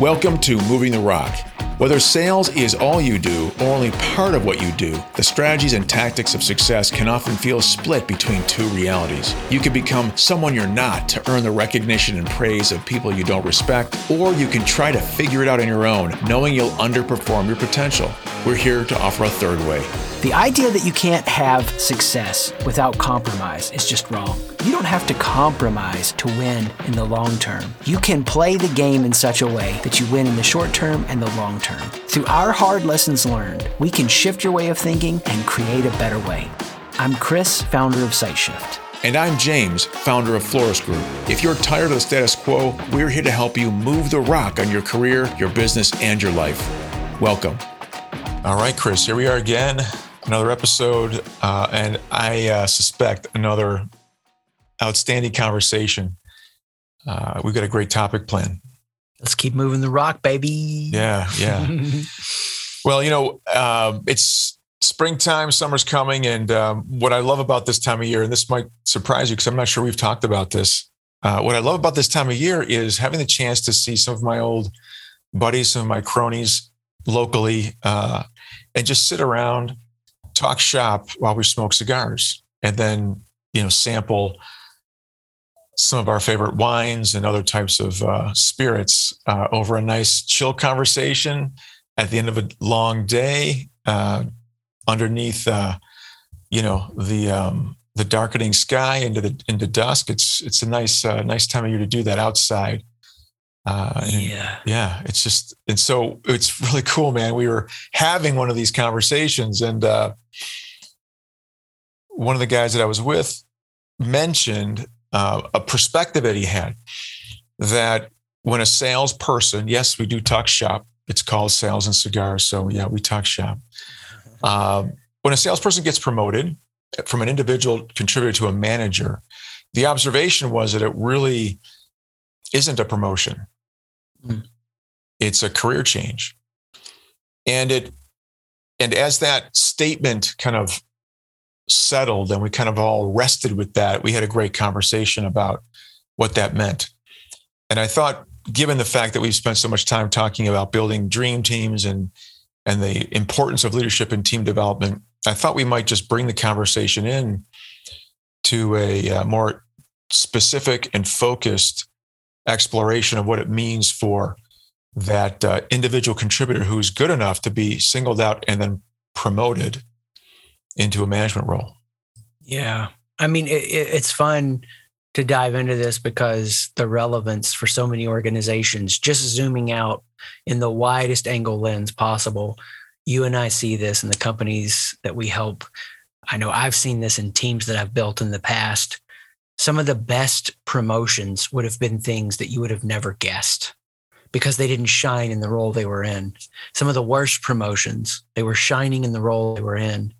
Welcome to Moving the Rock. Whether sales is all you do or only part of what you do, the strategies and tactics of success can often feel split between two realities. You can become someone you're not to earn the recognition and praise of people you don't respect, or you can try to figure it out on your own, knowing you'll underperform your potential. We're here to offer a third way. The idea that you can't have success without compromise is just wrong. You don't have to compromise to win in the long term. You can play the game in such a way that you win in the short term and the long term. Through our hard lessons learned, we can shift your way of thinking and create a better way. I'm Chris, founder of SiteShift. And I'm James, founder of Florist Group. If you're tired of the status quo, we're here to help you move the rock on your career, your business, and your life. Welcome. All right, Chris, here we are again another episode, uh, and I uh, suspect another outstanding conversation. Uh, we've got a great topic plan. Let's keep moving the rock, baby. Yeah, yeah. well, you know, um, it's springtime, summer's coming, and um, what I love about this time of year, and this might surprise you because I'm not sure we've talked about this. Uh, what I love about this time of year is having the chance to see some of my old buddies, some of my cronies locally, uh, and just sit around talk shop while we smoke cigars and then, you know, sample some of our favorite wines and other types of uh, spirits uh, over a nice chill conversation at the end of a long day uh, underneath, uh, you know, the um, the darkening sky into the into dusk. It's it's a nice uh, nice time of year to do that outside. Uh, yeah, yeah. It's just and so it's really cool, man. We were having one of these conversations, and uh, one of the guys that I was with mentioned uh, a perspective that he had that when a salesperson, yes, we do talk shop. It's called sales and cigars, so yeah, we talk shop. Um, when a salesperson gets promoted from an individual contributor to a manager, the observation was that it really isn't a promotion. Mm. It's a career change. And it and as that statement kind of settled and we kind of all rested with that, we had a great conversation about what that meant. And I thought, given the fact that we've spent so much time talking about building dream teams and and the importance of leadership and team development, I thought we might just bring the conversation in to a uh, more specific and focused exploration of what it means for that uh, individual contributor who's good enough to be singled out and then promoted into a management role. Yeah. I mean, it, it's fun to dive into this because the relevance for so many organizations, just zooming out in the widest angle lens possible, you and I see this in the companies that we help. I know I've seen this in teams that I've built in the past some of the best promotions would have been things that you would have never guessed because they didn't shine in the role they were in. Some of the worst promotions, they were shining in the role they were in,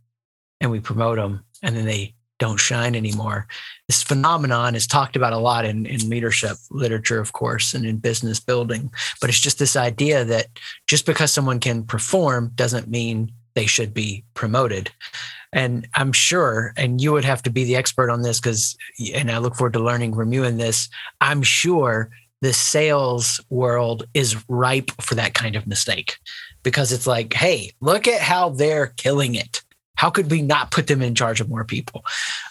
and we promote them, and then they don't shine anymore. This phenomenon is talked about a lot in, in leadership literature, of course, and in business building. But it's just this idea that just because someone can perform doesn't mean they should be promoted. And I'm sure, and you would have to be the expert on this because, and I look forward to learning from you in this. I'm sure the sales world is ripe for that kind of mistake because it's like, hey, look at how they're killing it. How could we not put them in charge of more people?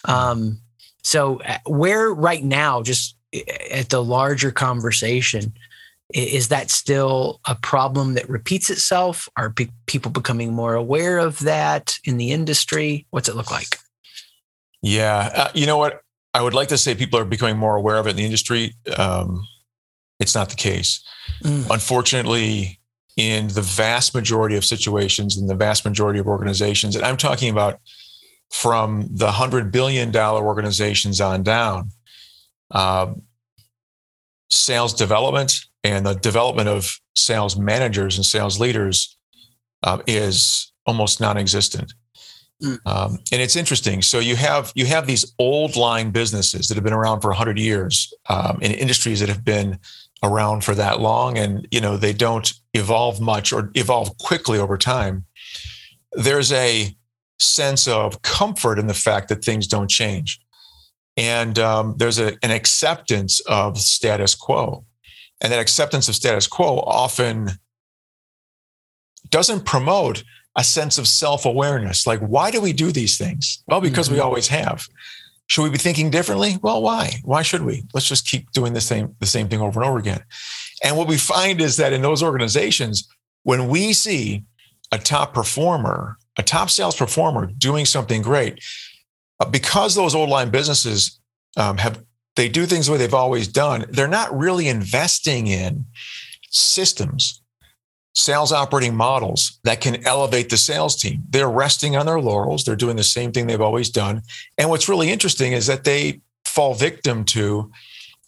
Um, so, uh, where right now, just uh, at the larger conversation, is that still a problem that repeats itself? Are pe- people becoming more aware of that in the industry? What's it look like? Yeah, uh, you know what? I would like to say people are becoming more aware of it in the industry. Um, it's not the case. Mm. Unfortunately, in the vast majority of situations, in the vast majority of organizations, and I'm talking about from the hundred billion dollar organizations on down, uh, sales development and the development of sales managers and sales leaders uh, is almost non-existent. Mm. Um, and it's interesting. So you have you have these old line businesses that have been around for hundred years um, in industries that have been around for that long, and you know they don't evolve much or evolve quickly over time. There's a sense of comfort in the fact that things don't change, and um, there's a, an acceptance of status quo. And that acceptance of status quo often doesn't promote a sense of self awareness. Like, why do we do these things? Well, because mm-hmm. we always have. Should we be thinking differently? Well, why? Why should we? Let's just keep doing the same the same thing over and over again. And what we find is that in those organizations, when we see a top performer, a top sales performer doing something great, uh, because those old line businesses um, have they do things the way they've always done, they're not really investing in systems, sales operating models that can elevate the sales team. They're resting on their laurels. They're doing the same thing they've always done. And what's really interesting is that they fall victim to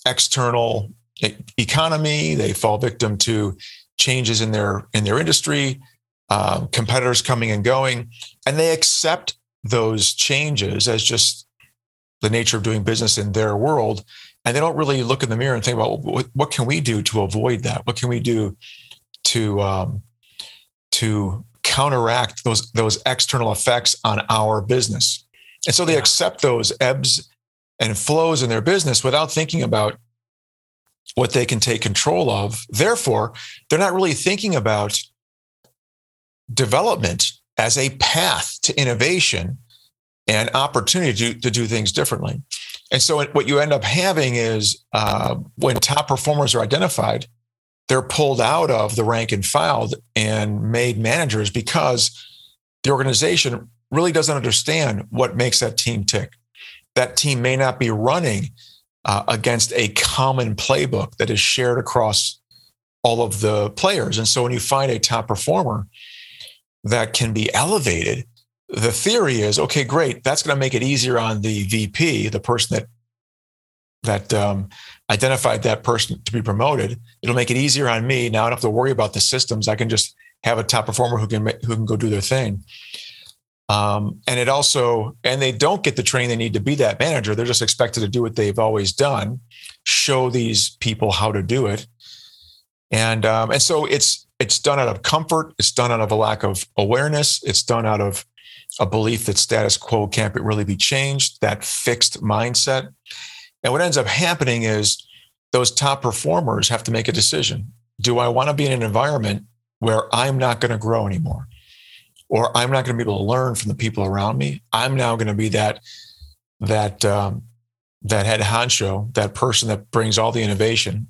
external economy. They fall victim to changes in their in their industry, uh, competitors coming and going, and they accept those changes as just the nature of doing business in their world. And they don't really look in the mirror and think about what, what can we do to avoid that? What can we do to um, to counteract those those external effects on our business? And so they yeah. accept those ebbs and flows in their business without thinking about what they can take control of. Therefore, they're not really thinking about development as a path to innovation and opportunity to, to do things differently. And so, what you end up having is uh, when top performers are identified, they're pulled out of the rank and file and made managers because the organization really doesn't understand what makes that team tick. That team may not be running uh, against a common playbook that is shared across all of the players. And so when you find a top performer that can be elevated, the theory is okay, great. That's going to make it easier on the VP, the person that that um, identified that person to be promoted. It'll make it easier on me. Now I don't have to worry about the systems. I can just have a top performer who can who can go do their thing. Um, and it also, and they don't get the training they need to be that manager. They're just expected to do what they've always done, show these people how to do it. And, um, and so it's, it's done out of comfort. It's done out of a lack of awareness. It's done out of a belief that status quo can't really be changed, that fixed mindset. And what ends up happening is those top performers have to make a decision. Do I want to be in an environment where I'm not going to grow anymore? or I'm not going to be able to learn from the people around me. I'm now going to be that that um, that head honcho, that person that brings all the innovation.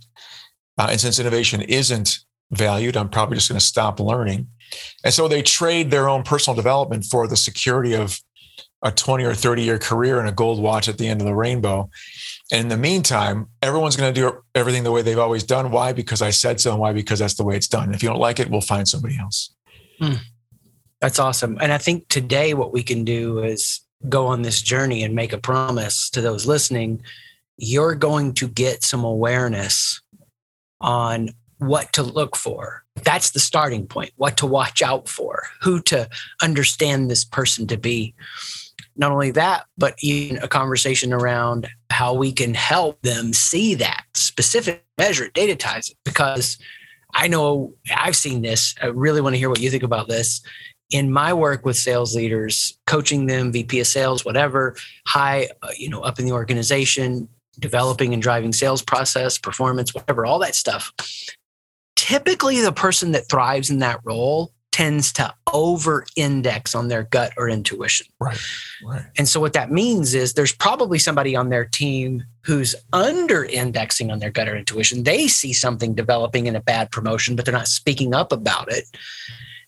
Uh, and since innovation isn't valued, I'm probably just going to stop learning. And so they trade their own personal development for the security of a 20 or 30 year career and a gold watch at the end of the rainbow. And in the meantime, everyone's going to do everything the way they've always done. Why? Because I said so. And why? Because that's the way it's done. If you don't like it, we'll find somebody else. Hmm. That's awesome. And I think today what we can do is go on this journey and make a promise to those listening. You're going to get some awareness on what to look for. That's the starting point, what to watch out for, who to understand this person to be. Not only that, but even a conversation around how we can help them see that specific measure, data ties it. Because I know I've seen this. I really want to hear what you think about this in my work with sales leaders, coaching them, VP of sales, whatever, high, uh, you know, up in the organization, developing and driving sales process, performance, whatever, all that stuff. Typically, the person that thrives in that role tends to over index on their gut or intuition. Right. Right. And so what that means is there's probably somebody on their team who's under indexing on their gut or intuition. They see something developing in a bad promotion, but they're not speaking up about it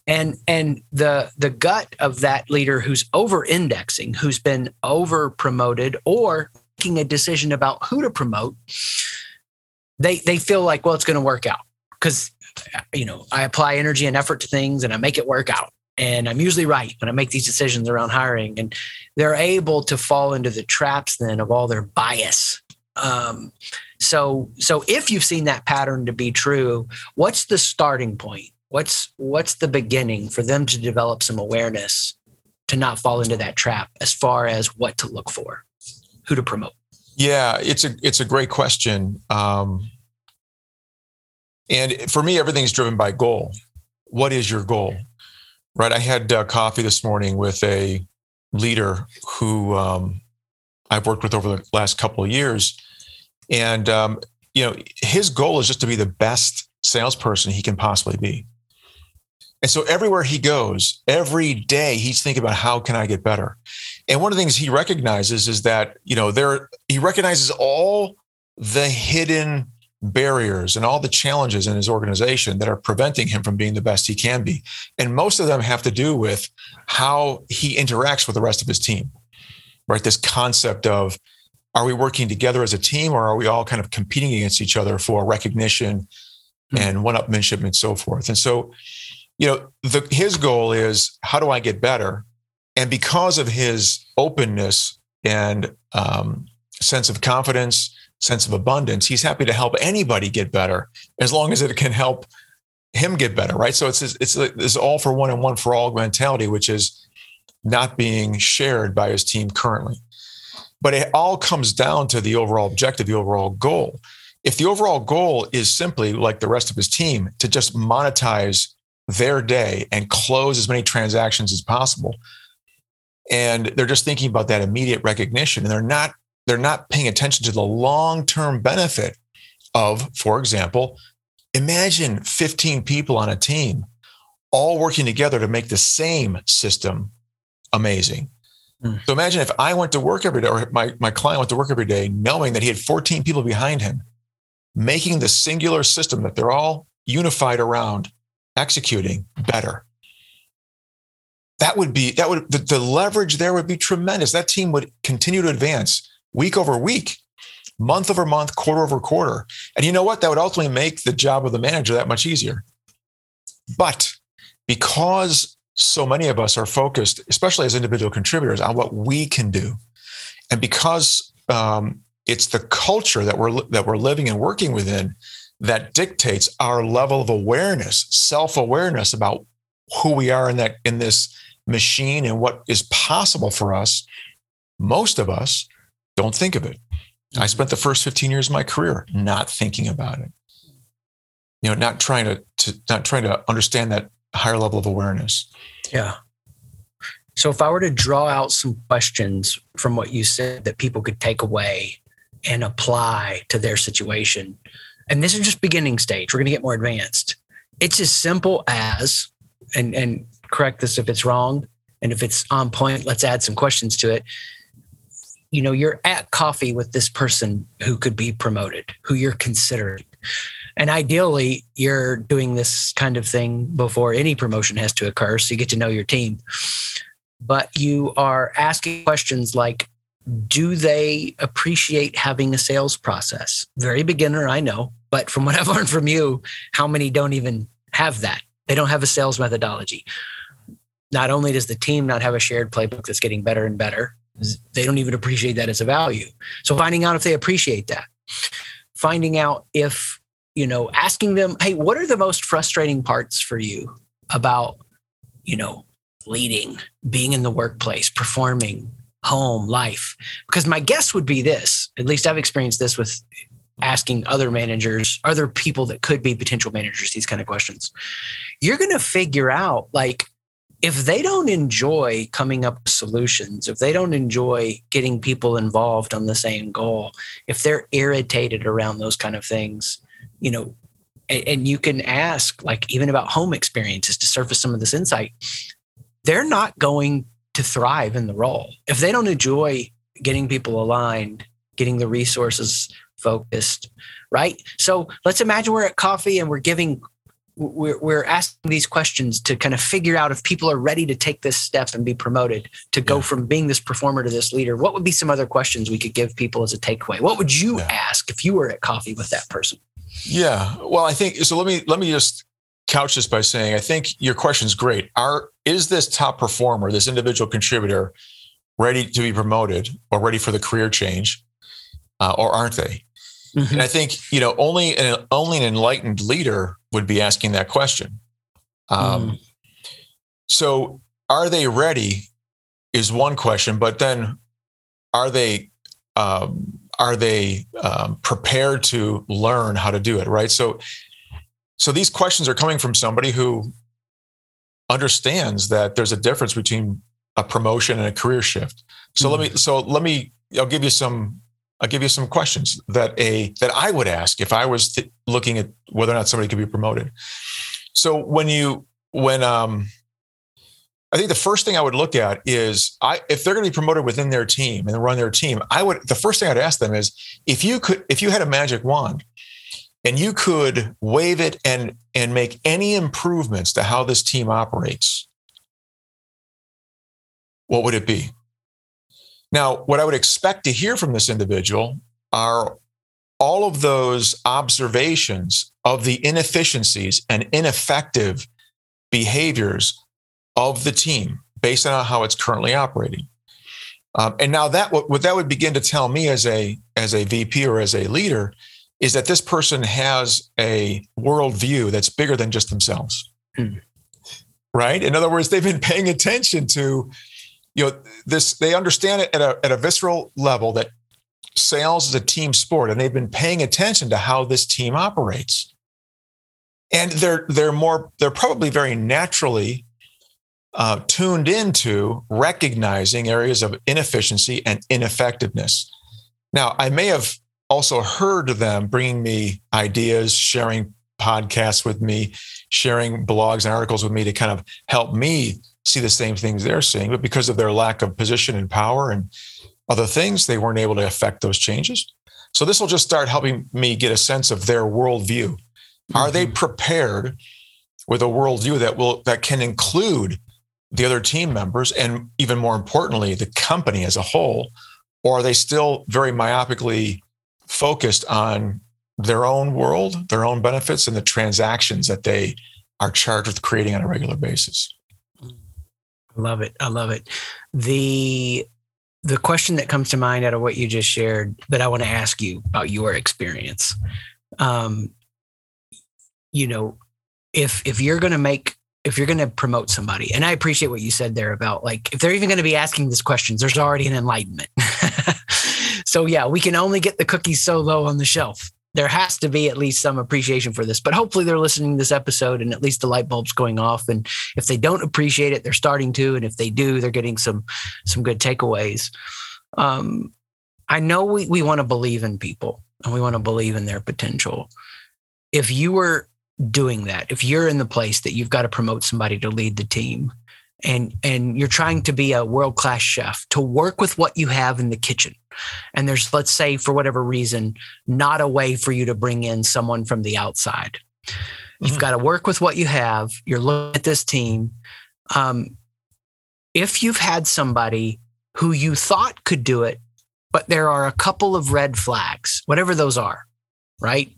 and and the the gut of that leader who's over indexing who's been over promoted or making a decision about who to promote they they feel like well it's going to work out because you know i apply energy and effort to things and i make it work out. And i'm usually right when i make these decisions around hiring. And they're able to fall into the traps then of all their bias. Um, so so if you've seen that pattern to be true what's the starting point? What's what's the beginning for them to develop some awareness to not fall into that trap as far as what to look for who to promote? Yeah it's a it's a great question. Um, and for me everything's driven by goal what is your goal right i had uh, coffee this morning with a leader who um, i've worked with over the last couple of years and um, you know, his goal is just to be the best salesperson he can possibly be. And so everywhere he goes, every day he's thinking about how can I get better. And one of the things he recognizes is that, you know, there he recognizes all the hidden barriers and all the challenges in his organization that are preventing him from being the best he can be. And most of them have to do with how he interacts with the rest of his team. Right? This concept of are we working together as a team or are we all kind of competing against each other for recognition mm-hmm. and one-upmanship and so forth? And so you know, the, his goal is how do I get better? And because of his openness and um, sense of confidence, sense of abundance, he's happy to help anybody get better as long as it can help him get better, right? So it's it's it's all for one and one for all mentality, which is not being shared by his team currently. But it all comes down to the overall objective, the overall goal. If the overall goal is simply like the rest of his team to just monetize their day and close as many transactions as possible. And they're just thinking about that immediate recognition and they're not they're not paying attention to the long-term benefit of, for example, imagine 15 people on a team all working together to make the same system amazing. Mm. So imagine if I went to work every day, or my, my client went to work every day, knowing that he had 14 people behind him, making the singular system that they're all unified around executing better. That would be that would the, the leverage there would be tremendous. That team would continue to advance week over week, month over month, quarter over quarter. And you know what? That would ultimately make the job of the manager that much easier. But because so many of us are focused, especially as individual contributors, on what we can do, and because um, it's the culture that we're that we're living and working within that dictates our level of awareness, self-awareness about who we are in that in this machine and what is possible for us. Most of us don't think of it. I mm-hmm. spent the first 15 years of my career not thinking about it. You know, not trying to, to not trying to understand that higher level of awareness. Yeah. So if I were to draw out some questions from what you said that people could take away and apply to their situation, and this is just beginning stage. We're going to get more advanced. It's as simple as, and and correct this if it's wrong, and if it's on point, let's add some questions to it. You know, you're at coffee with this person who could be promoted, who you're considering. And ideally, you're doing this kind of thing before any promotion has to occur. So you get to know your team. But you are asking questions like, do they appreciate having a sales process? Very beginner, I know, but from what I've learned from you, how many don't even have that? They don't have a sales methodology. Not only does the team not have a shared playbook that's getting better and better, they don't even appreciate that as a value. So finding out if they appreciate that, finding out if, you know, asking them, hey, what are the most frustrating parts for you about, you know, leading, being in the workplace, performing, home, life? Because my guess would be this, at least I've experienced this with asking other managers, other people that could be potential managers, these kind of questions. You're going to figure out like, if they don't enjoy coming up with solutions, if they don't enjoy getting people involved on the same goal, if they're irritated around those kind of things, you know, and, and you can ask like even about home experiences to surface some of this insight, they're not going to thrive in the role. If they don't enjoy getting people aligned, getting the resources focused, right? So let's imagine we're at coffee and we're giving, we're, we're asking these questions to kind of figure out if people are ready to take this step and be promoted to go yeah. from being this performer to this leader. What would be some other questions we could give people as a takeaway? What would you yeah. ask if you were at coffee with that person? Yeah. Well, I think so. Let me, let me just couch this by saying, I think your question is great. Are is this top performer, this individual contributor, ready to be promoted or ready for the career change, uh, or aren't they? Mm-hmm. And I think you know only an only an enlightened leader would be asking that question. Um, mm. So, are they ready? Is one question, but then are they um, are they um, prepared to learn how to do it? Right. So, so these questions are coming from somebody who understands that there's a difference between a promotion and a career shift. So mm-hmm. let me so let me I'll give you some I'll give you some questions that a that I would ask if I was t- looking at whether or not somebody could be promoted. So when you when um I think the first thing I would look at is I if they're going to be promoted within their team and run their team, I would the first thing I'd ask them is if you could if you had a magic wand and you could wave it and and make any improvements to how this team operates, what would it be? Now, what I would expect to hear from this individual are all of those observations of the inefficiencies and ineffective behaviors of the team based on how it's currently operating. Um, and now that what, what that would begin to tell me as a as a VP or as a leader is that this person has a worldview that's bigger than just themselves. Mm. Right. In other words, they've been paying attention to, you know, this. They understand it at a at a visceral level that sales is a team sport, and they've been paying attention to how this team operates. And they're they're more they're probably very naturally uh, tuned into recognizing areas of inefficiency and ineffectiveness. Now, I may have also heard them bringing me ideas, sharing podcasts with me, sharing blogs and articles with me to kind of help me see the same things they're seeing. But because of their lack of position and power and other things, they weren't able to affect those changes. So this will just start helping me get a sense of their worldview. Mm-hmm. Are they mm-hmm. prepared with a worldview that will that can include the other team members and even more importantly the company as a whole or are they still very myopically focused on their own world their own benefits and the transactions that they are charged with creating on a regular basis i love it i love it the the question that comes to mind out of what you just shared that i want to ask you about your experience um you know if if you're going to make if you're going to promote somebody, and I appreciate what you said there about like, if they're even going to be asking these questions, there's already an enlightenment. so, yeah, we can only get the cookies so low on the shelf. There has to be at least some appreciation for this, but hopefully they're listening to this episode and at least the light bulb's going off. And if they don't appreciate it, they're starting to. And if they do, they're getting some, some good takeaways. Um, I know we, we want to believe in people and we want to believe in their potential. If you were doing that if you're in the place that you've got to promote somebody to lead the team and and you're trying to be a world class chef to work with what you have in the kitchen. And there's let's say for whatever reason not a way for you to bring in someone from the outside. Mm-hmm. you've got to work with what you have. You're looking at this team. Um, if you've had somebody who you thought could do it but there are a couple of red flags whatever those are right?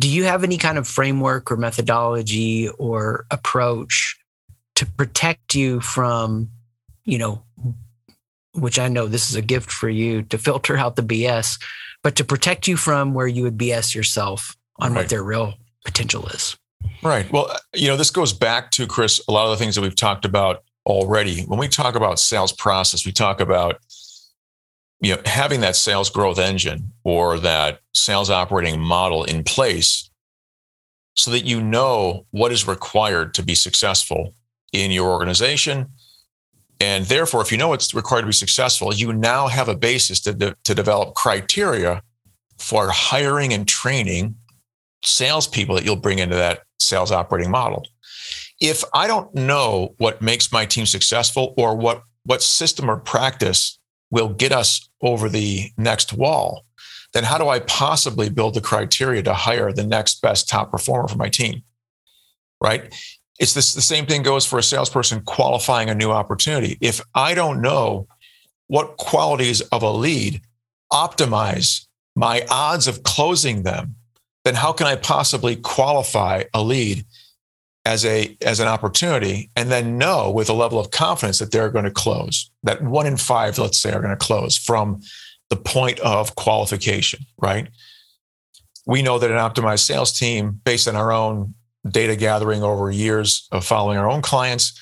Do you have any kind of framework or methodology or approach to protect you from, you know, which I know this is a gift for you to filter out the BS, but to protect you from where you would BS yourself on right. what their real potential is? Right. Well, uh, you know, this goes back to Chris, a lot of the things that we've talked about already. When we talk about sales process, we talk about you know, having that sales growth engine or that sales operating model in place so that you know what is required to be successful in your organization. And therefore, if you know what's required to be successful, you now have a basis to, de- to develop criteria for hiring and training salespeople that you'll bring into that sales operating model. If I don't know what makes my team successful or what, what system or practice will get us over the next wall, then how do I possibly build the criteria to hire the next best top performer for my team? Right? It's this, the same thing goes for a salesperson qualifying a new opportunity. If I don't know what qualities of a lead optimize my odds of closing them, then how can I possibly qualify a lead as a as an opportunity and then know with a level of confidence that they're going to close that one in five let's say are going to close from the point of qualification right we know that an optimized sales team based on our own data gathering over years of following our own clients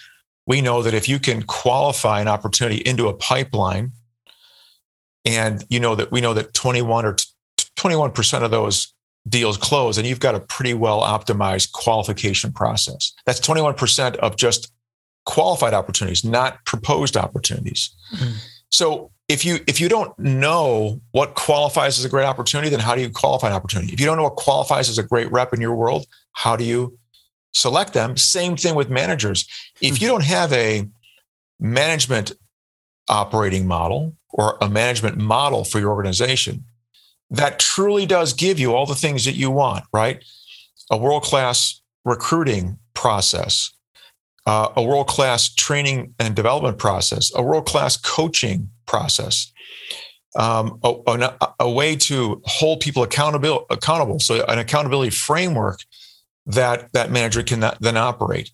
we know that if you can qualify an opportunity into a pipeline and you know that we know that 21 or 21% of those deals close and you've got a pretty well optimized qualification process. That's 21% of just qualified opportunities, not proposed opportunities. Mm-hmm. So if you if you don't know what qualifies as a great opportunity, then how do you qualify an opportunity? If you don't know what qualifies as a great rep in your world, how do you select them? Same thing with managers. If you don't have a management operating model or a management model for your organization that truly does give you all the things that you want, right? A world class recruiting process, uh, a world class training and development process, a world class coaching process, um, a, a, a, way to hold people accountable. Accountable, so an accountability framework that that manager can then operate.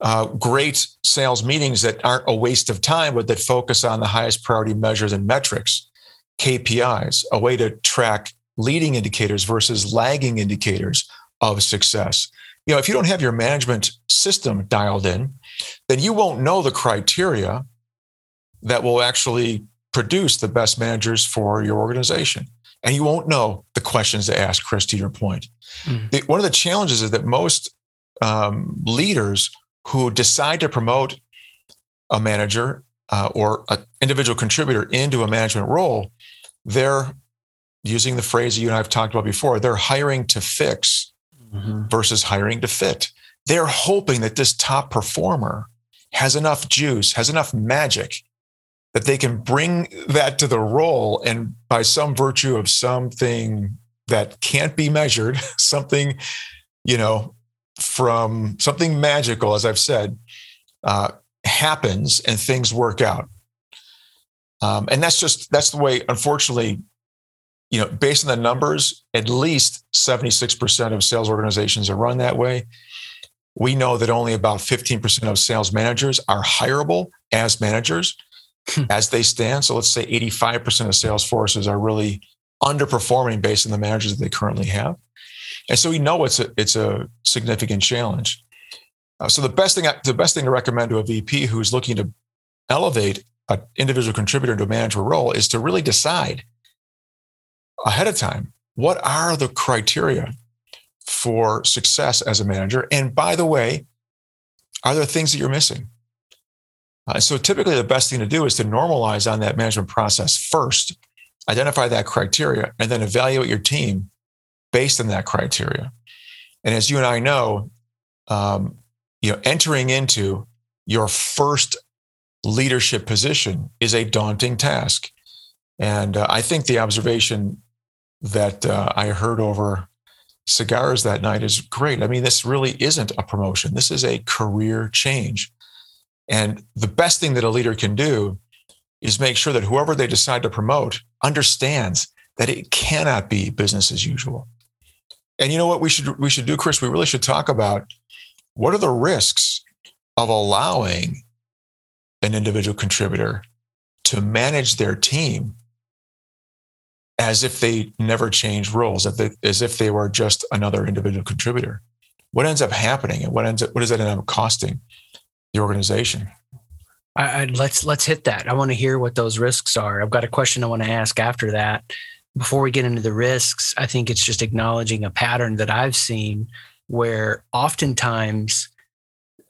Uh, great sales meetings that aren't a waste of time, but that focus on the highest priority measures and metrics, KPIs, a way to track leading indicators versus lagging indicators of success. You know, if you don't have your management system dialed in, then you won't know the criteria that will actually produce the best managers for your organization. And you won't know the questions to ask, Chris, to your point. Mm. The, one of the challenges is that most um, leaders who decide to promote a manager uh, or an individual contributor into a management role, they're using the phrase you and I have talked about before, they're hiring to fix mm-hmm. versus hiring to fit. They're hoping that this top performer has enough juice, has enough magic that they can bring that to the role and by some virtue of something that can't be measured, something, you know, from something magical, as I've said, uh, happens and things work out. Um, and that's just that's the way, unfortunately, you know, based on the numbers, at least 76% of sales organizations are run that way. We know that only about 15% of sales managers are hireable as managers hmm. as they stand. So let's say 85% of sales forces are really underperforming based on the managers that they currently have. And so we know it's a it's a significant challenge. Uh, so the best thing the best thing to recommend to a VP who's looking to elevate an individual contributor to a manager role is to really decide ahead of time what are the criteria for success as a manager. And by the way, are there things that you're missing? Uh, so typically, the best thing to do is to normalize on that management process first, identify that criteria, and then evaluate your team based on that criteria. And as you and I know, um, you know, entering into your first leadership position is a daunting task. And uh, I think the observation that uh, I heard over cigars that night is great. I mean, this really isn't a promotion. This is a career change. And the best thing that a leader can do is make sure that whoever they decide to promote understands that it cannot be business as usual. And you know what we should we should do, Chris? We really should talk about what are the risks of allowing an individual contributor to manage their team as if they never change roles, as if they were just another individual contributor. What ends up happening, and what ends up, what does that end up costing the organization? I, I, let's let's hit that. I want to hear what those risks are. I've got a question I want to ask after that before we get into the risks, I think it's just acknowledging a pattern that I've seen where oftentimes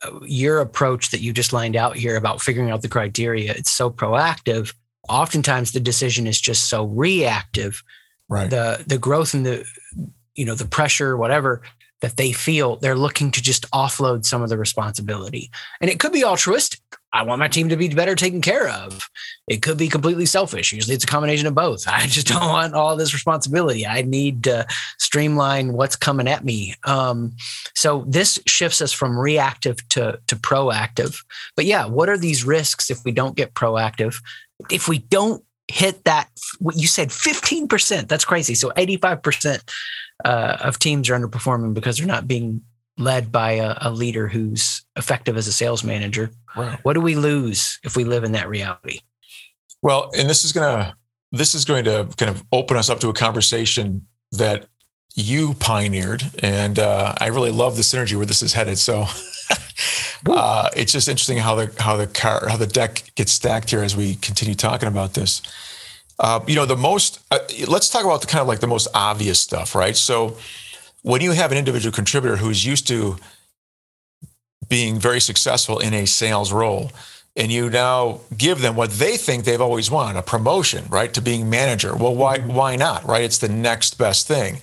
uh, your approach that you just lined out here about figuring out the criteria, it's so proactive. Oftentimes the decision is just so reactive. Right. The the growth and the you know the pressure, whatever that they feel they're looking to just offload some of the responsibility. And it could be altruistic. I want my team to be better taken care of. It could be completely selfish. Usually it's a combination of both. I just don't want all this responsibility. I need to streamline what's coming at me. Um, so this shifts us from reactive to, to proactive. But yeah, what are these risks if we don't get proactive? If we don't hit that, what you said, 15%, that's crazy. So 85% uh, of teams are underperforming because they're not being led by a, a leader who's effective as a sales manager. Right. What do we lose if we live in that reality? Well, and this is gonna this is going to kind of open us up to a conversation that you pioneered, and uh, I really love the synergy where this is headed. So. uh, it's just interesting how the how the car how the deck gets stacked here as we continue talking about this. Uh, you know, the most. Uh, let's talk about the kind of like the most obvious stuff, right? So, when you have an individual contributor who's used to being very successful in a sales role, and you now give them what they think they've always wanted a promotion right to being manager well why mm-hmm. why not right it's the next best thing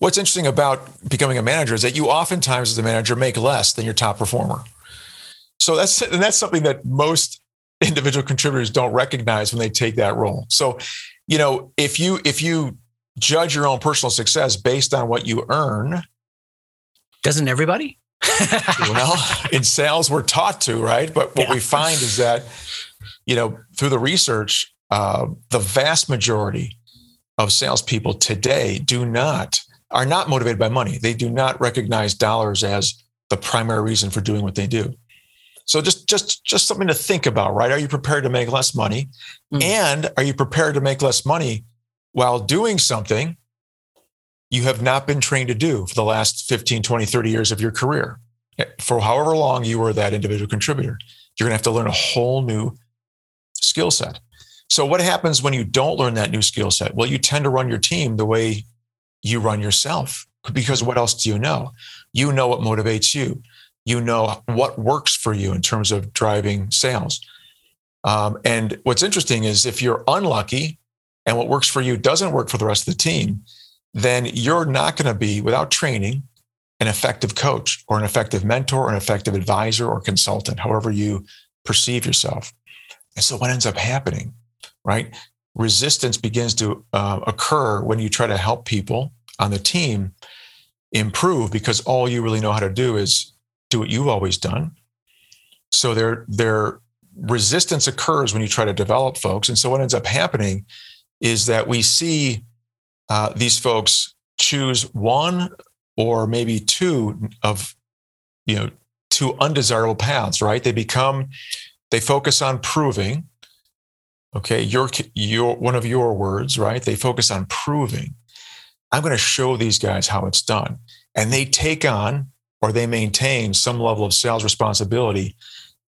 what's interesting about becoming a manager is that you oftentimes as a manager make less than your top performer so that's and that's something that most individual contributors don't recognize when they take that role so you know if you if you judge your own personal success based on what you earn doesn't everybody well, in sales, we're taught to, right? But what yeah. we find is that, you know, through the research, uh, the vast majority of salespeople today do not are not motivated by money. They do not recognize dollars as the primary reason for doing what they do. So just just just something to think about, right? Are you prepared to make less money? Mm. And are you prepared to make less money while doing something you have not been trained to do for the last 15, 20, 30 years of your career. For however long you were that individual contributor, you're going to have to learn a whole new skill set. So, what happens when you don't learn that new skill set? Well, you tend to run your team the way you run yourself because what else do you know? You know what motivates you, you know what works for you in terms of driving sales. Um, and what's interesting is if you're unlucky and what works for you doesn't work for the rest of the team, then you're not going to be, without training, an effective coach or an effective mentor or an effective advisor or consultant, however you perceive yourself. And so, what ends up happening, right? Resistance begins to uh, occur when you try to help people on the team improve because all you really know how to do is do what you've always done. So, their, their resistance occurs when you try to develop folks. And so, what ends up happening is that we see uh, these folks choose one or maybe two of you know two undesirable paths right they become they focus on proving okay your your one of your words right they focus on proving i'm going to show these guys how it's done and they take on or they maintain some level of sales responsibility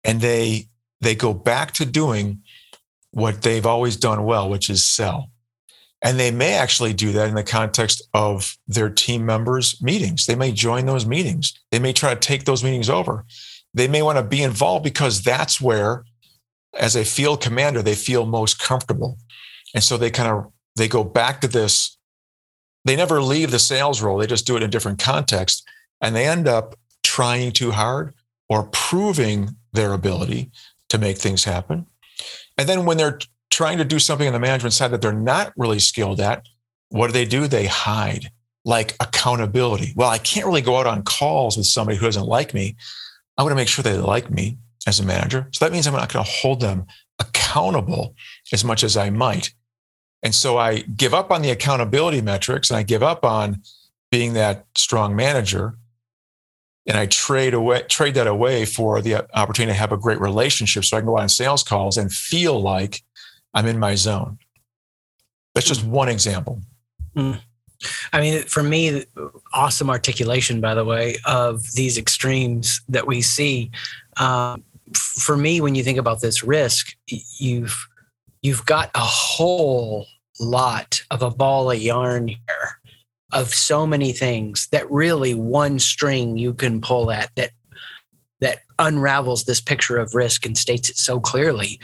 and they they go back to doing what they've always done well which is sell and they may actually do that in the context of their team members' meetings. They may join those meetings. They may try to take those meetings over. They may want to be involved because that's where, as a field commander, they feel most comfortable. And so they kind of they go back to this. They never leave the sales role. They just do it in a different context. And they end up trying too hard or proving their ability to make things happen. And then when they're trying to do something on the management side that they're not really skilled at, what do they do? They hide, like accountability. Well, I can't really go out on calls with somebody who doesn't like me. I want to make sure they like me as a manager. So that means I'm not going to hold them accountable as much as I might. And so I give up on the accountability metrics and I give up on being that strong manager and I trade away trade that away for the opportunity to have a great relationship so I can go out on sales calls and feel like I'm in my zone. That's just one example. Mm. I mean, for me, awesome articulation, by the way, of these extremes that we see. Um, for me, when you think about this risk, you've you've got a whole lot of a ball of yarn here of so many things that really one string you can pull at that that unravels this picture of risk and states it so clearly.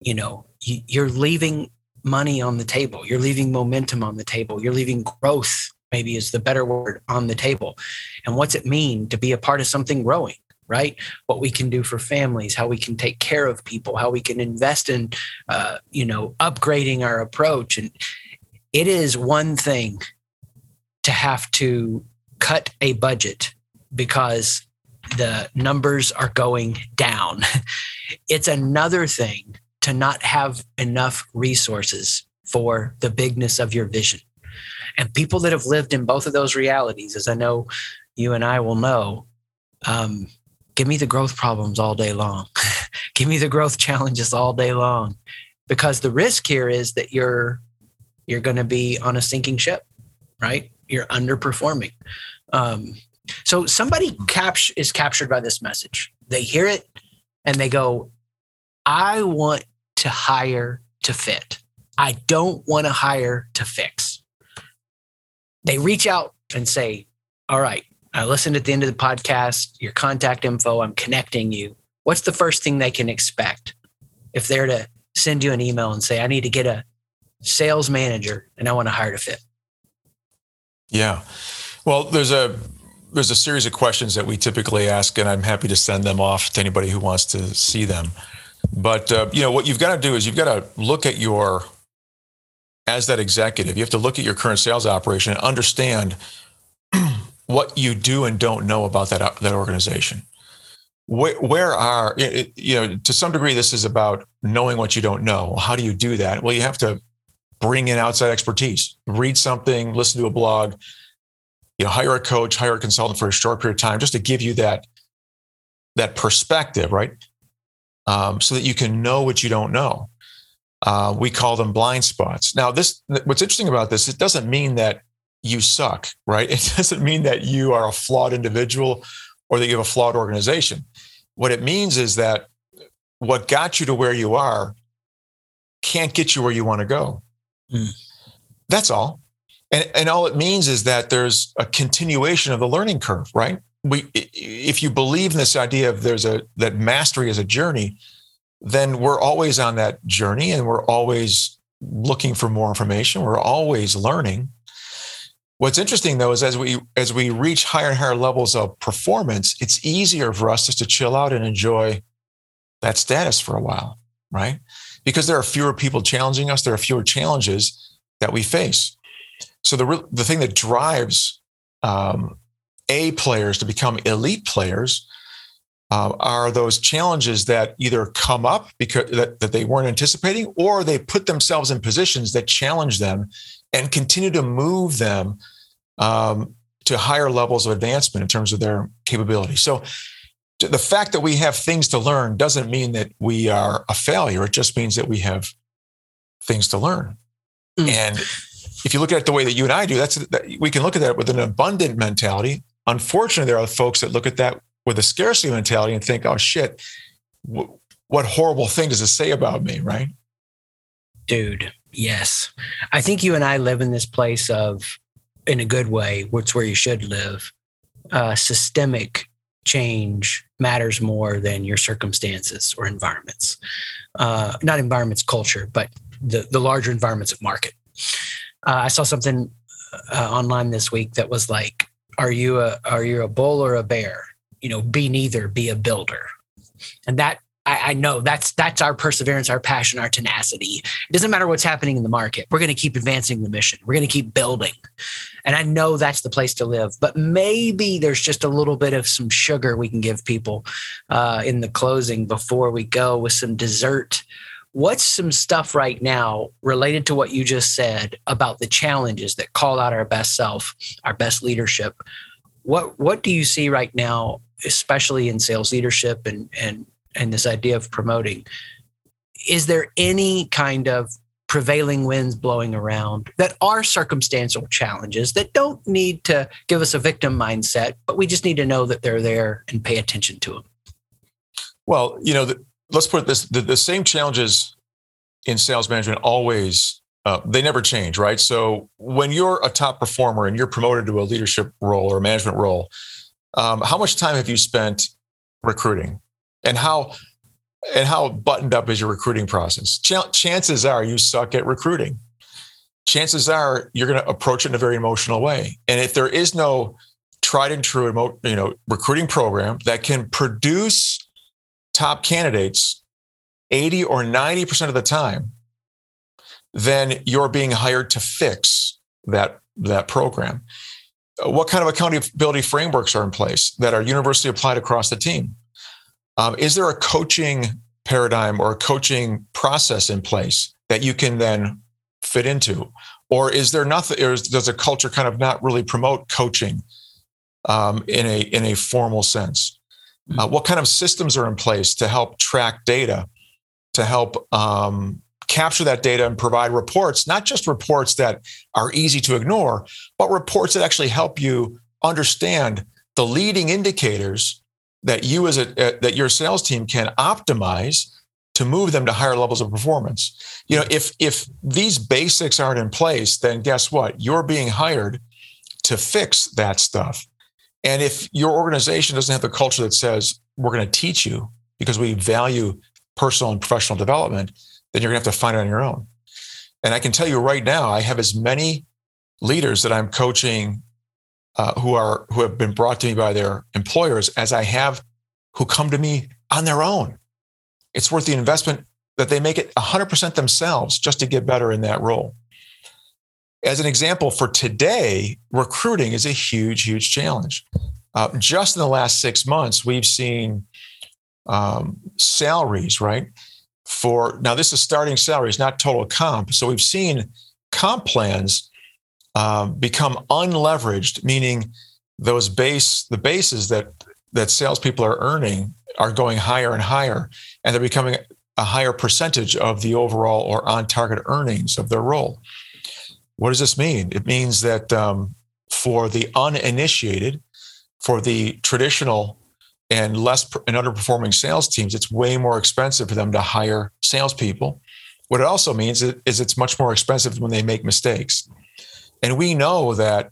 You know you're leaving money on the table. You're leaving momentum on the table. You're leaving growth maybe is the better word on the table. And what's it mean to be a part of something growing right? What we can do for families how we can take care of people how we can invest in uh, you know upgrading our approach. And it is one thing to have to cut a budget because the numbers are going down. It's another thing to not have enough resources for the bigness of your vision. And people that have lived in both of those realities, as I know you and I will know, um, give me the growth problems all day long. give me the growth challenges all day long. Because the risk here is that you're you're going to be on a sinking ship, right? You're underperforming. Um, so somebody cap- is captured by this message. They hear it and they go, I want to hire to fit. I don't want to hire to fix. They reach out and say, All right, I listened at the end of the podcast, your contact info, I'm connecting you. What's the first thing they can expect? if they're to send you an email and say, I need to get a sales manager and I want to hire to fit? Yeah. Well, there's a there's a series of questions that we typically ask, and I'm happy to send them off to anybody who wants to see them. But uh, you know what you've got to do is you've got to look at your as that executive. You have to look at your current sales operation and understand what you do and don't know about that that organization. Where, where are you know to some degree this is about knowing what you don't know. How do you do that? Well, you have to bring in outside expertise, read something, listen to a blog, you know, hire a coach, hire a consultant for a short period of time, just to give you that that perspective, right? Um, so that you can know what you don't know. Uh, we call them blind spots. Now, this what's interesting about this, it doesn't mean that you suck, right? It doesn't mean that you are a flawed individual or that you have a flawed organization. What it means is that what got you to where you are can't get you where you want to go. Mm. That's all. And, and all it means is that there's a continuation of the learning curve, right? We, if you believe in this idea of there's a that mastery is a journey, then we're always on that journey and we're always looking for more information. We're always learning. What's interesting though is as we as we reach higher and higher levels of performance, it's easier for us just to chill out and enjoy that status for a while, right? Because there are fewer people challenging us, there are fewer challenges that we face. So the the thing that drives um, A players to become elite players uh, are those challenges that either come up because that, that they weren't anticipating, or they put themselves in positions that challenge them and continue to move them um, to higher levels of advancement in terms of their capability. So the fact that we have things to learn doesn't mean that we are a failure. It just means that we have things to learn. Mm. And if you look at it the way that you and I do, that's that, we can look at that with an abundant mentality. Unfortunately, there are folks that look at that with a scarcity mentality and think, "Oh shit, what horrible thing does it say about me?" Right? Dude, yes. I think you and I live in this place of, in a good way, which where you should live. Uh, systemic change matters more than your circumstances or environments. Uh, not environments, culture, but the the larger environments of market. Uh, I saw something uh, online this week that was like, "Are you a are you a bull or a bear? You know, be neither. Be a builder." And that I, I know that's that's our perseverance, our passion, our tenacity. It doesn't matter what's happening in the market. We're going to keep advancing the mission. We're going to keep building. And I know that's the place to live. But maybe there's just a little bit of some sugar we can give people uh, in the closing before we go with some dessert What's some stuff right now related to what you just said about the challenges that call out our best self, our best leadership? What what do you see right now, especially in sales leadership and and and this idea of promoting? Is there any kind of prevailing winds blowing around that are circumstantial challenges that don't need to give us a victim mindset, but we just need to know that they're there and pay attention to them? Well, you know, the, let's put this the, the same challenges in sales management always uh, they never change right so when you're a top performer and you're promoted to a leadership role or a management role um, how much time have you spent recruiting and how and how buttoned up is your recruiting process Ch- chances are you suck at recruiting chances are you're going to approach it in a very emotional way and if there is no tried and true you know recruiting program that can produce top candidates 80 or 90% of the time, then you're being hired to fix that, that program. What kind of accountability frameworks are in place that are universally applied across the team? Um, is there a coaching paradigm or a coaching process in place that you can then fit into? Or is there nothing, or does a culture kind of not really promote coaching um, in, a, in a formal sense? Uh, what kind of systems are in place to help track data, to help um, capture that data and provide reports, not just reports that are easy to ignore, but reports that actually help you understand the leading indicators that you as a uh, that your sales team can optimize to move them to higher levels of performance. You know, if if these basics aren't in place, then guess what? You're being hired to fix that stuff. And if your organization doesn't have the culture that says, we're going to teach you because we value personal and professional development, then you're going to have to find it on your own. And I can tell you right now, I have as many leaders that I'm coaching uh, who are who have been brought to me by their employers as I have who come to me on their own. It's worth the investment that they make it 100% themselves just to get better in that role. As an example, for today, recruiting is a huge, huge challenge. Uh, just in the last six months, we've seen um, salaries, right? For now, this is starting salaries, not total comp. So we've seen comp plans um, become unleveraged, meaning those base the bases that that salespeople are earning are going higher and higher, and they're becoming a higher percentage of the overall or on target earnings of their role. What does this mean? It means that um, for the uninitiated, for the traditional and less and underperforming sales teams, it's way more expensive for them to hire salespeople. What it also means is it's much more expensive when they make mistakes. And we know that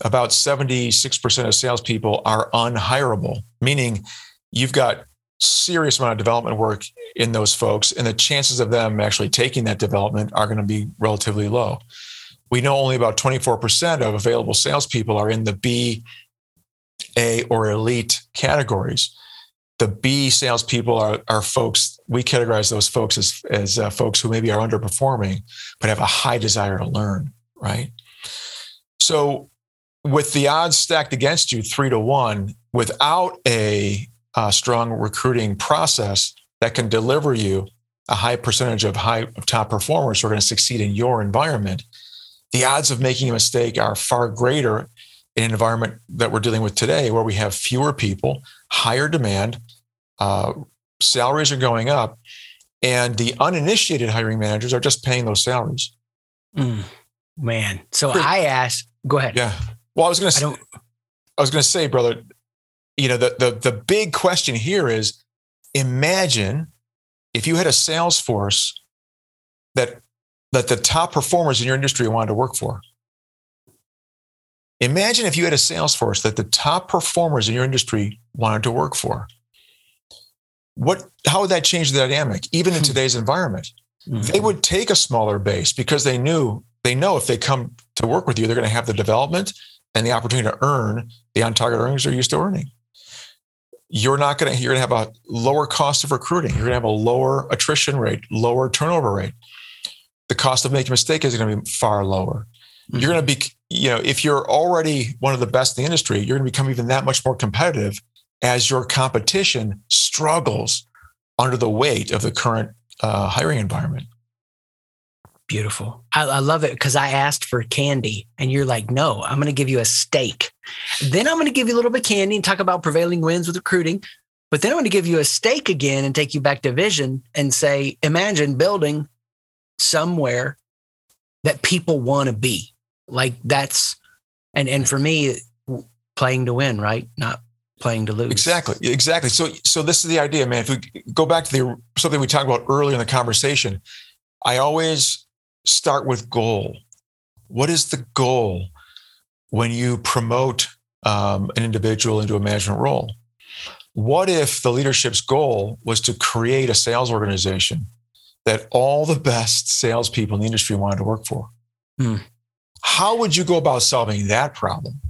about 76% of salespeople are unhireable, meaning you've got serious amount of development work in those folks, and the chances of them actually taking that development are going to be relatively low. We know only about 24% of available salespeople are in the B, A, or elite categories. The B salespeople are, are folks, we categorize those folks as, as uh, folks who maybe are underperforming, but have a high desire to learn, right? So, with the odds stacked against you three to one, without a uh, strong recruiting process that can deliver you a high percentage of high of top performers who are going to succeed in your environment, the odds of making a mistake are far greater in an environment that we're dealing with today, where we have fewer people, higher demand, uh, salaries are going up, and the uninitiated hiring managers are just paying those salaries. Mm, man, so I asked. Go ahead. Yeah. Well, I was going to. I, I was going to say, brother, you know, the, the, the big question here is imagine if you had a sales force that, that the top performers in your industry wanted to work for. Imagine if you had a sales force that the top performers in your industry wanted to work for. What, how would that change the dynamic, even in hmm. today's environment? Mm-hmm. They would take a smaller base because they knew they know if they come to work with you, they're going to have the development and the opportunity to earn the on target earnings they're used to earning. You're not going to you're going to have a lower cost of recruiting. You're going to have a lower attrition rate lower turnover rate. The cost of making a mistake is going to be far lower. Mm-hmm. you're going to be you know if you're already one of the best in the industry you're going to become even that much more competitive as your competition struggles under the weight of the current uh, hiring environment Beautiful. I, I love it because I asked for candy and you're like, no, I'm going to give you a steak. Then I'm going to give you a little bit of candy and talk about prevailing winds with recruiting. But then I'm going to give you a steak again and take you back to vision and say, imagine building somewhere that people want to be. Like that's, and, and for me, playing to win, right? Not playing to lose. Exactly. Exactly. So, so this is the idea, man. If we go back to the, something we talked about earlier in the conversation, I always start with goal. What is the goal when you promote um, an individual into a management role? What if the leadership's goal was to create a sales organization that all the best salespeople in the industry wanted to work for? Hmm. How would you go about solving that problem?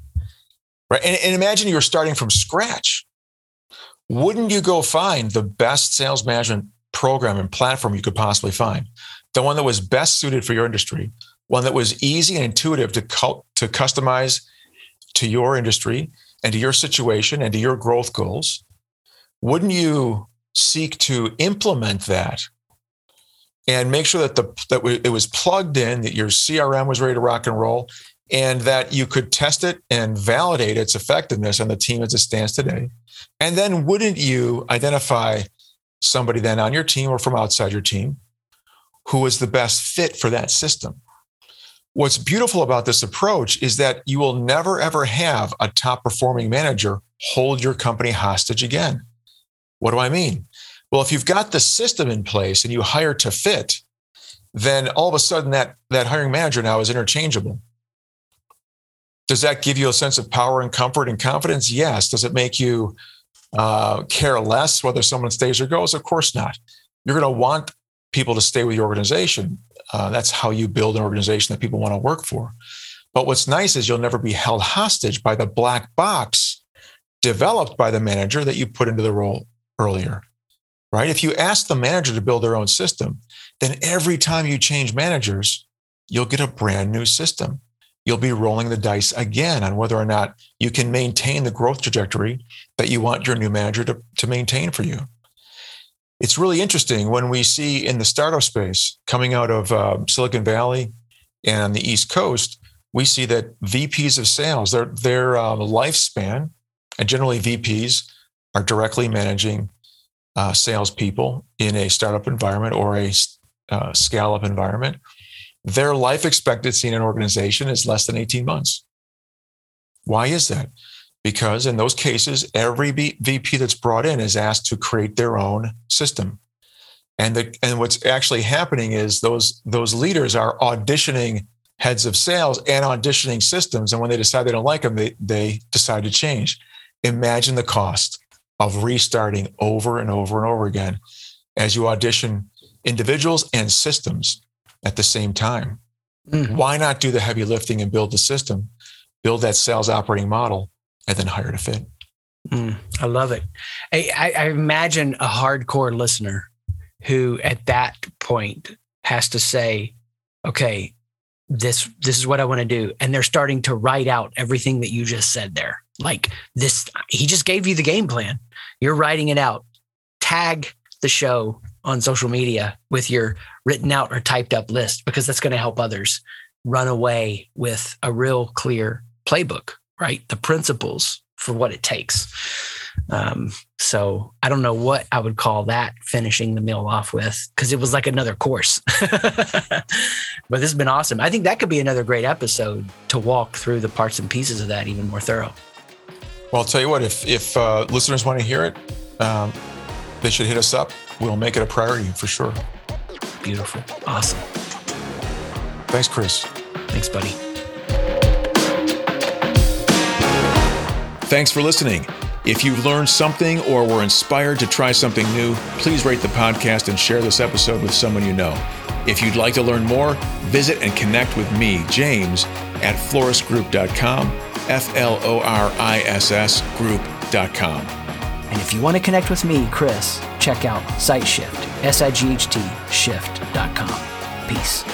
Right. And, and imagine you're starting from scratch. Wouldn't you go find the best sales management program and platform you could possibly find? The one that was best suited for your industry, one that was easy and intuitive to, cu- to customize to your industry and to your situation and to your growth goals, wouldn't you seek to implement that and make sure that the that it was plugged in, that your CRM was ready to rock and roll, and that you could test it and validate its effectiveness on the team as it stands today? And then wouldn't you identify somebody then on your team or from outside your team who is the best fit for that system. What's beautiful about this approach is that you will never, ever have a top performing manager hold your company hostage again. What do I mean? Well, if you've got the system in place and you hire to fit, then all of a sudden that, that hiring manager now is interchangeable. Does that give you a sense of power and comfort and confidence? Yes. Does it make you uh, care less whether someone stays or goes? Of course not you're going to want people to stay with your organization. Uh, that's how you build an organization that people want to work for. But what's nice is you'll never be held hostage by the black box developed by the manager that you put into the role earlier, right? If you ask the manager to build their own system, then every time you change managers, you'll get a brand new system. You'll be rolling the dice again on whether or not you can maintain the growth trajectory that you want your new manager to, to maintain for you it's really interesting when we see in the startup space coming out of uh, Silicon Valley and the East Coast, we see that VPs of sales, their their uh, lifespan, and generally VPs are directly managing uh, salespeople in a startup environment or a uh, scale up environment. Their life expectancy in an organization is less than 18 months. Why is that? Because in those cases, every VP that's brought in is asked to create their own system. And, the, and what's actually happening is those, those leaders are auditioning heads of sales and auditioning systems. And when they decide they don't like them, they, they decide to change. Imagine the cost of restarting over and over and over again as you audition individuals and systems at the same time. Mm-hmm. Why not do the heavy lifting and build the system, build that sales operating model, and then hire to fit. Mm, I love it. I, I imagine a hardcore listener who at that point has to say, okay, this this is what I want to do. And they're starting to write out everything that you just said there. Like this, he just gave you the game plan. You're writing it out. Tag the show on social media with your written out or typed up list because that's going to help others run away with a real clear playbook right? The principles for what it takes. Um, so I don't know what I would call that finishing the meal off with because it was like another course. but this has been awesome. I think that could be another great episode to walk through the parts and pieces of that even more thorough. Well, I'll tell you what, if, if uh, listeners want to hear it, um, they should hit us up. We'll make it a priority for sure. Beautiful. Awesome. Thanks, Chris. Thanks, buddy. Thanks for listening. If you've learned something or were inspired to try something new, please rate the podcast and share this episode with someone you know. If you'd like to learn more, visit and connect with me, James, at florisgroup.com, F L O R I S S group.com. And if you want to connect with me, Chris, check out SightShift, S I G H T shift.com. Peace.